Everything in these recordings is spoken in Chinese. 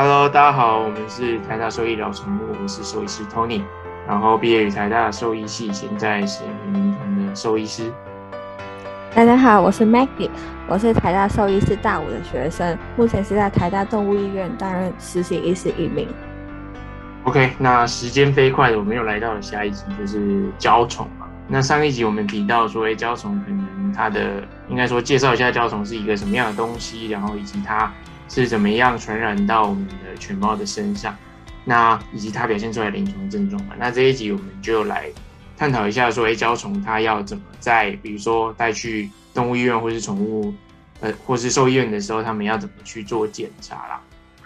Hello，大家好，我们是台大兽医聊宠物，我是兽医师 Tony，然后毕业于台大兽医系，现在是临床的兽医师。大家好，我是 Maggie，我是台大兽医师大五的学生，目前是在台大动物医院担任实习医师一名。OK，那时间飞快的，我们又来到了下一集，就是胶虫嘛。那上一集我们提到说，哎，胶虫可能它的应该说介绍一下胶虫是一个什么样的东西，然后以及它。是怎么样传染到我们的犬猫的身上？那以及它表现出来临床症状嘛？那这一集我们就来探讨一下，说，哎，胶虫它要怎么在，比如说带去动物医院或是宠物，呃，或是兽医院的时候，他们要怎么去做检查啦？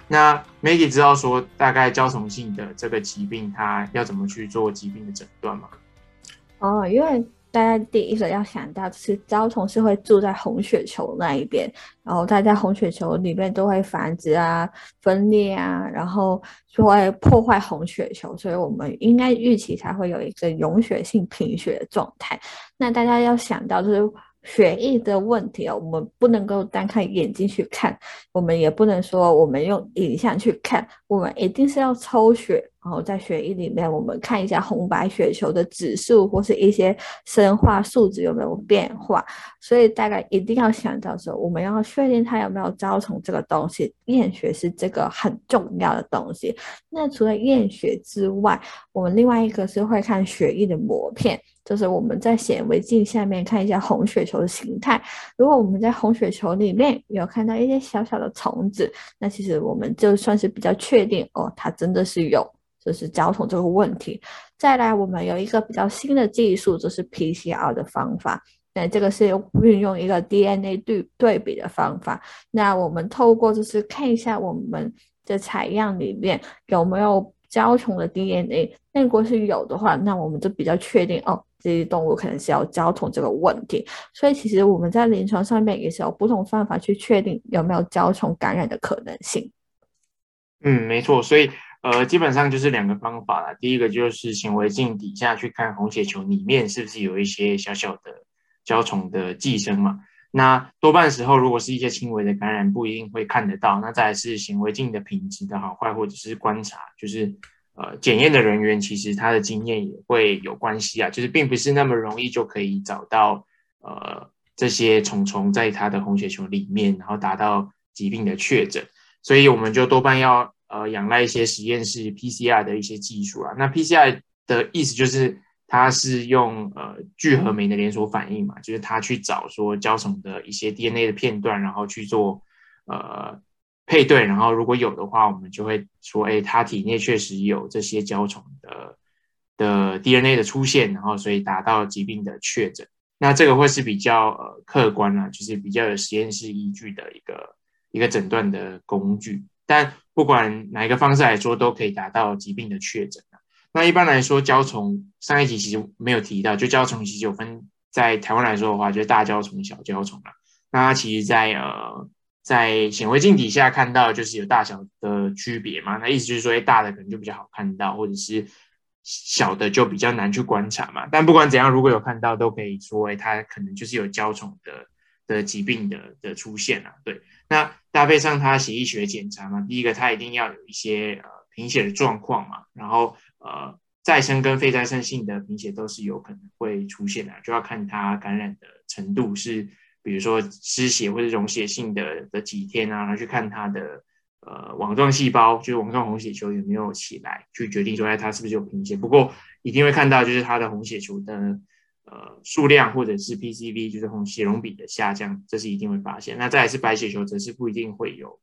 那 Maggie 知道说，大概胶虫性的这个疾病，它要怎么去做疾病的诊断吗？哦，因为。大家第一个要想到是胶虫是会住在红血球那一边，然后它在红血球里面都会繁殖啊、分裂啊，然后就会破坏红血球，所以我们应该预期才会有一个溶血性贫血的状态。那大家要想到就是血液的问题哦，我们不能够单看眼睛去看，我们也不能说我们用影像去看，我们一定是要抽血。然后在血液里面，我们看一下红白血球的指数或是一些生化数值有没有变化。所以大概一定要想到说，我们要确定它有没有招虫这个东西，验血是这个很重要的东西。那除了验血之外，我们另外一个是会看血液的膜片，就是我们在显微镜下面看一下红血球的形态。如果我们在红血球里面有看到一些小小的虫子，那其实我们就算是比较确定哦，它真的是有。就是交通这个问题，再来我们有一个比较新的技术，就是 PCR 的方法。那这个是运用一个 DNA 对对比的方法。那我们透过就是看一下我们的采样里面有没有胶虫的 DNA。那如果是有的话，那我们就比较确定哦，这些动物可能是有胶虫这个问题。所以其实我们在临床上面也是有不同方法去确定有没有胶虫感染的可能性。嗯，没错，所以。呃，基本上就是两个方法啦。第一个就是显微镜底下去看红血球里面是不是有一些小小的胶虫的寄生嘛。那多半时候，如果是一些轻微的感染，不一定会看得到。那再是显微镜的品质的好坏，或者是观察，就是呃检验的人员其实他的经验也会有关系啊。就是并不是那么容易就可以找到呃这些虫虫在它的红血球里面，然后达到疾病的确诊。所以我们就多半要。呃，仰赖一些实验室 PCR 的一些技术啊。那 PCR 的意思就是，它是用呃聚合酶的连锁反应嘛，就是它去找说胶虫的一些 DNA 的片段，然后去做呃配对，然后如果有的话，我们就会说，哎，它体内确实有这些胶虫的的 DNA 的出现，然后所以达到疾病的确诊。那这个会是比较呃客观啊，就是比较有实验室依据的一个一个诊断的工具。但不管哪一个方式来说，都可以达到疾病的确诊那一般来说，胶虫上一集其实没有提到，就胶虫其实有分，在台湾来说的话，就是大胶虫、小胶虫了。那它其实，在呃，在显微镜底下看到，就是有大小的区别嘛。那意思就是说，大的可能就比较好看到，或者是小的就比较难去观察嘛。但不管怎样，如果有看到，都可以说，哎，它可能就是有胶虫的的疾病的的出现啊。对，那。搭配上它血液学检查嘛，第一个它一定要有一些呃贫血的状况嘛，然后呃再生跟非再生性的贫血都是有可能会出现的，就要看它感染的程度是，比如说失血或者溶血性的的几天啊，然后去看它的呃网状细胞，就是网状红血球有没有起来，去决定说哎它是不是有贫血。不过一定会看到就是它的红血球的。呃，数量或者是 PCV 就是红血溶比的下降，这是一定会发现。那再来是白血球，则是不一定会有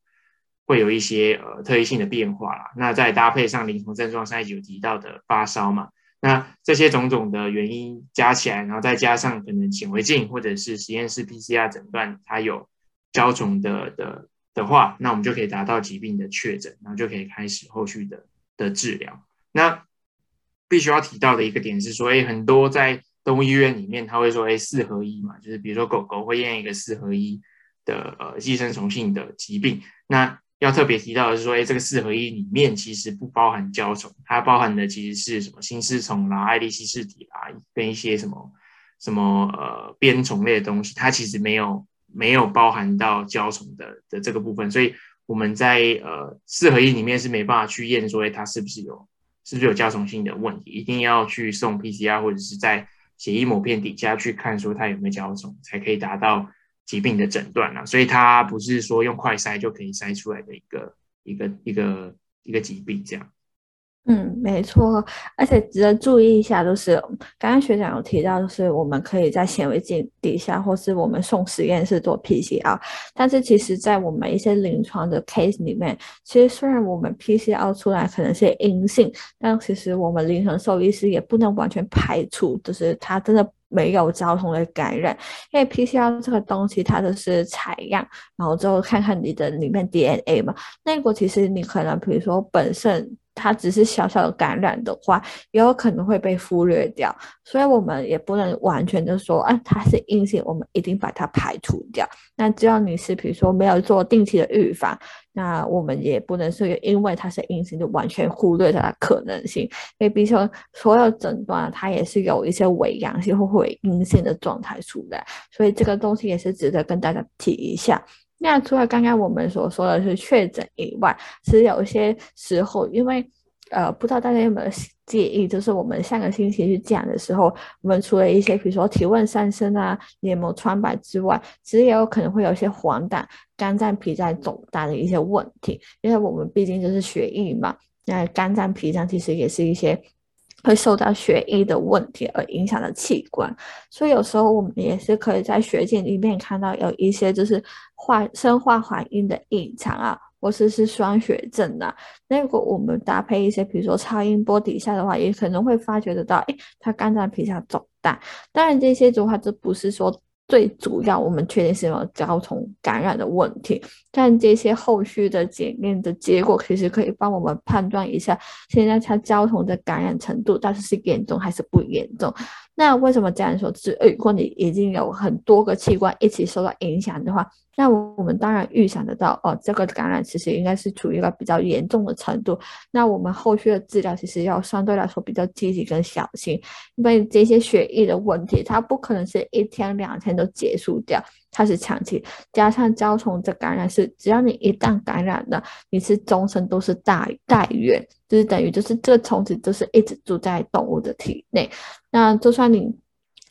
会有一些呃特异性的变化啦。那再搭配上临床症状，上一集有提到的发烧嘛，那这些种种的原因加起来，然后再加上可能显微镜或者是实验室 PCR 诊断它有胶肿的的的话，那我们就可以达到疾病的确诊，然后就可以开始后续的的治疗。那必须要提到的一个点是说，哎，很多在动物医院里面，他会说：“哎，四合一嘛，就是比如说狗狗会验一个四合一的呃寄生虫性的疾病。那要特别提到的是说，哎，这个四合一里面其实不包含胶虫，它包含的其实是什么新丝虫啦、爱丽丝氏体啦，跟一些什么什么呃鞭虫类的东西，它其实没有没有包含到胶虫的的这个部分。所以我们在呃四合一里面是没办法去验说，哎，它是不是有是不是有加重性的问题，一定要去送 PCR 或者是在血液膜片底下去看说它有没有胶肿，才可以达到疾病的诊断啊。所以它不是说用快筛就可以筛出来的一个一个一个一个疾病这样。嗯，没错，而且值得注意一下，就是刚刚学长有提到，就是我们可以在显微镜底下，或是我们送实验室做 PCR，但是其实，在我们一些临床的 case 里面，其实虽然我们 PCR 出来可能是阴性，但其实我们临床兽医师也不能完全排除，就是他真的没有交通的感染，因为 PCR 这个东西，它就是采样，然后之后看看你的里面 DNA 嘛，那个其实你可能比如说本身。它只是小小的感染的话，也有可能会被忽略掉，所以我们也不能完全的说，啊，它是阴性，我们一定把它排除掉。那只要你是比如说没有做定期的预防，那我们也不能是因为它是阴性就完全忽略它的可能性。因为比如说所有诊断它也是有一些伪阳性或伪阴性的状态出来，所以这个东西也是值得跟大家提一下。那除了刚刚我们所说的是确诊以外，其实有一些时候，因为呃，不知道大家有没有介意，就是我们上个星期去讲的时候，我们除了一些比如说体温上升啊、黏膜穿白之外，其实也有可能会有一些黄疸、肝脏、脾脏肿大的一些问题，因为我们毕竟就是血液嘛，那肝脏、脾脏其实也是一些。会受到血液的问题而影响的器官，所以有时候我们也是可以在血检里面看到有一些就是化生化反应的异常啊，或者是双血症啊。那如果我们搭配一些，比如说超音波底下的话，也可能会发觉得到，哎，他肝脏皮下肿大。当然这些的话，这不是说。最主要，我们确定是有交通感染的问题，但这些后续的检验的结果，其实可以帮我们判断一下，现在它交通的感染程度到底是严重还是不严重。那为什么这样说？是如果你已经有很多个器官一起受到影响的话。那我们当然预想得到，哦，这个感染其实应该是处于一个比较严重的程度。那我们后续的治疗其实要相对来说比较积极跟小心，因为这些血液的问题，它不可能是一天两天都结束掉，它是长期。加上胶虫的感染是，只要你一旦感染了，你是终身都是大带源，就是等于就是这个虫子就是一直住在动物的体内。那就算你。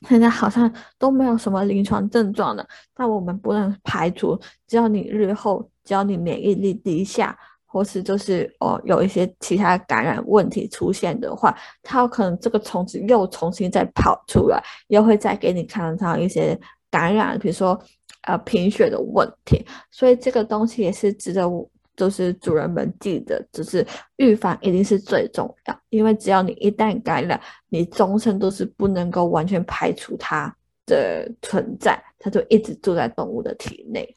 现在好像都没有什么临床症状了，但我们不能排除，只要你日后只要你免疫力低下，或是就是哦有一些其他感染问题出现的话，它有可能这个虫子又重新再跑出来，又会再给你看到一些感染，比如说呃贫血的问题，所以这个东西也是值得我。就是主人们记得，就是预防一定是最重要，因为只要你一旦感染，你终身都是不能够完全排除它的存在，它就一直住在动物的体内。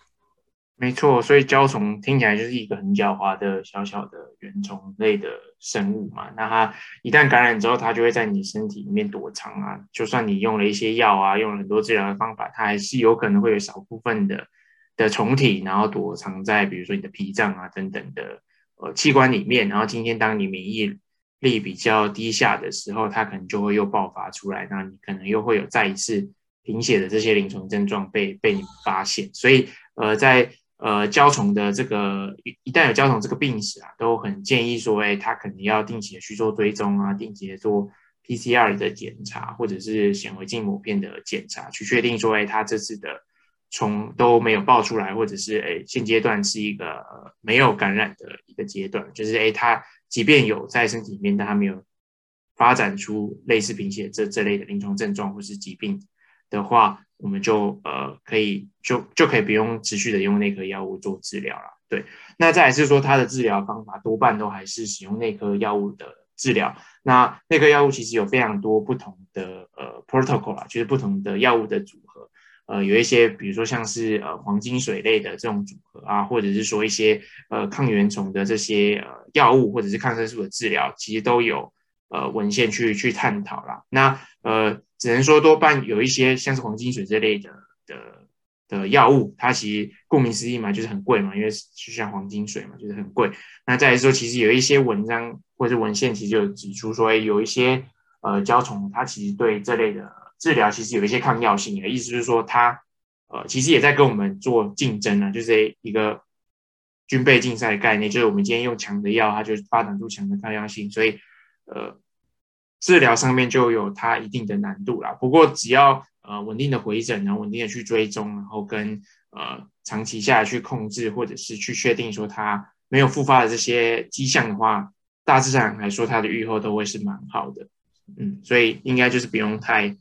没错，所以胶虫听起来就是一个很狡猾的小小的原虫类的生物嘛。那它一旦感染之后，它就会在你身体里面躲藏啊。就算你用了一些药啊，用了很多治疗的方法，它还是有可能会有少部分的。的虫体，然后躲藏在比如说你的脾脏啊等等的呃器官里面，然后今天当你免疫力比较低下的时候，它可能就会又爆发出来，那你可能又会有再一次贫血的这些临床症状被被你发现。所以呃，在呃胶虫的这个一旦有胶虫这个病史啊，都很建议说，哎，他可能要定期的去做追踪啊，定期的做 PCR 的检查，或者是显微镜膜片的检查，去确定说，哎，他这次的。从都没有爆出来，或者是诶现阶段是一个没有感染的一个阶段，就是诶他即便有在身体里面，但他没有发展出类似贫血这这类的临床症状或是疾病的话，我们就呃可以就就可以不用持续的用内科药物做治疗了。对，那再是说它的治疗方法多半都还是使用内科药物的治疗。那内科药物其实有非常多不同的呃 protocol 啦，就是不同的药物的组合。呃，有一些，比如说像是呃黄金水类的这种组合啊，或者是说一些呃抗原虫的这些呃药物，或者是抗生素的治疗，其实都有呃文献去去探讨啦。那呃，只能说多半有一些像是黄金水这类的的的药物，它其实顾名思义嘛，就是很贵嘛，因为就像黄金水嘛，就是很贵。那再来说，其实有一些文章或者文献其实就指出说，有一些呃胶虫，它其实对这类的。治疗其实有一些抗药性的意思，就是说它呃其实也在跟我们做竞争啊，就是一个军备竞赛的概念，就是我们今天用强的药，它就发展出强的抗药性，所以呃，治疗上面就有它一定的难度啦。不过只要呃稳定的回诊，然后稳定的去追踪，然后跟呃长期下来去控制，或者是去确定说它没有复发的这些迹象的话，大致上来说，它的预后都会是蛮好的。嗯，所以应该就是不用太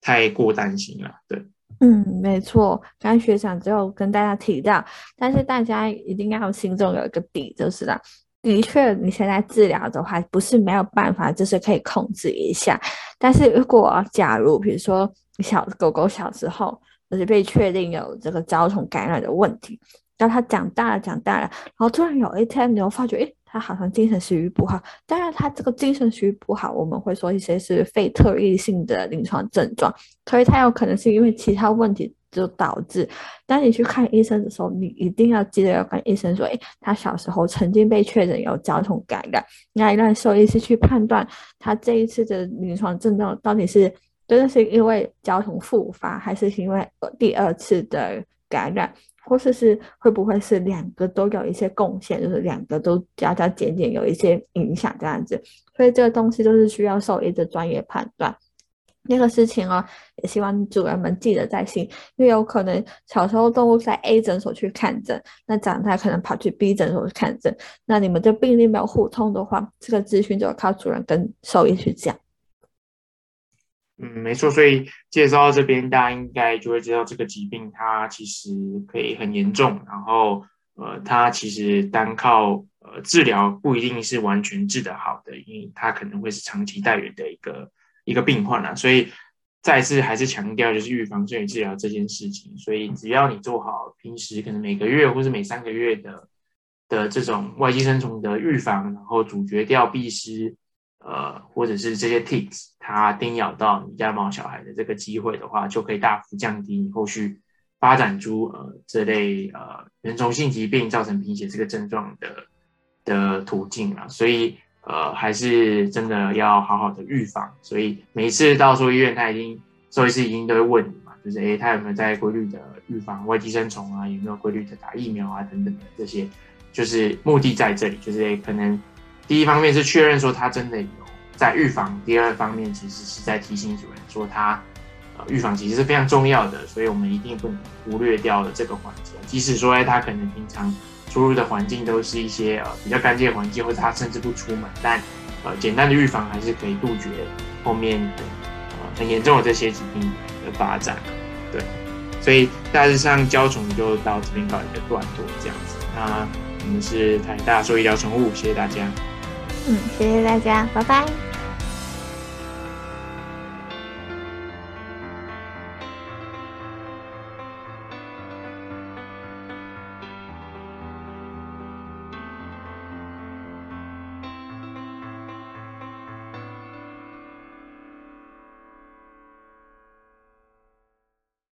太过担心了，对。嗯，没错，刚学长只有跟大家提到，但是大家一定要心中有一个底，就是啦，的确你现在治疗的话，不是没有办法，就是可以控制一下。但是如果假如比如说小狗狗小时候就是被确定有这个痤虫感染的问题，当它长大了长大了，然后突然有一天你又发觉，诶，它好像精神食欲不好，当然它这个精神食欲不好，我们会说一些是非特异性的临床症状，所以它有可能是因为其他问题就导致。当你去看医生的时候，你一定要记得要跟医生说，诶，他小时候曾经被确诊有交通感染，那让兽医师去判断他这一次的临床症状到底是真的是因为交通复发，还是因为第二次的感染。或者是会不会是两个都有一些贡献，就是两个都加加减减有一些影响这样子，所以这个东西都是需要兽医的专业判断。那个事情哦，也希望主人们记得在心，因为有可能小时候动物在 A 诊所去看诊，那长大可能跑去 B 诊所去看诊，那你们的病例没有互通的话，这个资讯就要靠主人跟兽医去讲。嗯，没错，所以介绍到这边，大家应该就会知道这个疾病它其实可以很严重，然后呃，它其实单靠呃治疗不一定是完全治得好的，因为它可能会是长期带源的一个一个病患啊。所以再次还是强调，就是预防胜于治疗这件事情。所以只要你做好平时可能每个月或是每三个月的的这种外寄生虫的预防，然后阻绝掉蜱虱。呃，或者是这些 ticks，它叮咬到你家猫小孩的这个机会的话，就可以大幅降低你后续发展出呃这类呃原虫性疾病造成贫血这个症状的的途径了。所以呃，还是真的要好好的预防。所以每次到兽医院，他已经兽医师已经都会问你嘛，就是诶，他有没有在规律的预防外寄生虫啊？有没有规律的打疫苗啊？等等的这些，就是目的在这里，就是诶可能。第一方面是确认说他真的有在预防，第二方面其实是在提醒主人说他呃预防其实是非常重要的，所以我们一定不能忽略掉了这个环节。即使说他可能平常出入的环境都是一些呃比较干净的环境，或者他甚至不出门，但呃简单的预防还是可以杜绝后面呃很严重的这些疾病的发展。对，所以大致上胶虫就到这边告一个段落这样子。那我们是台大兽医疗宠物，谢谢大家。嗯，谢谢大家，拜拜。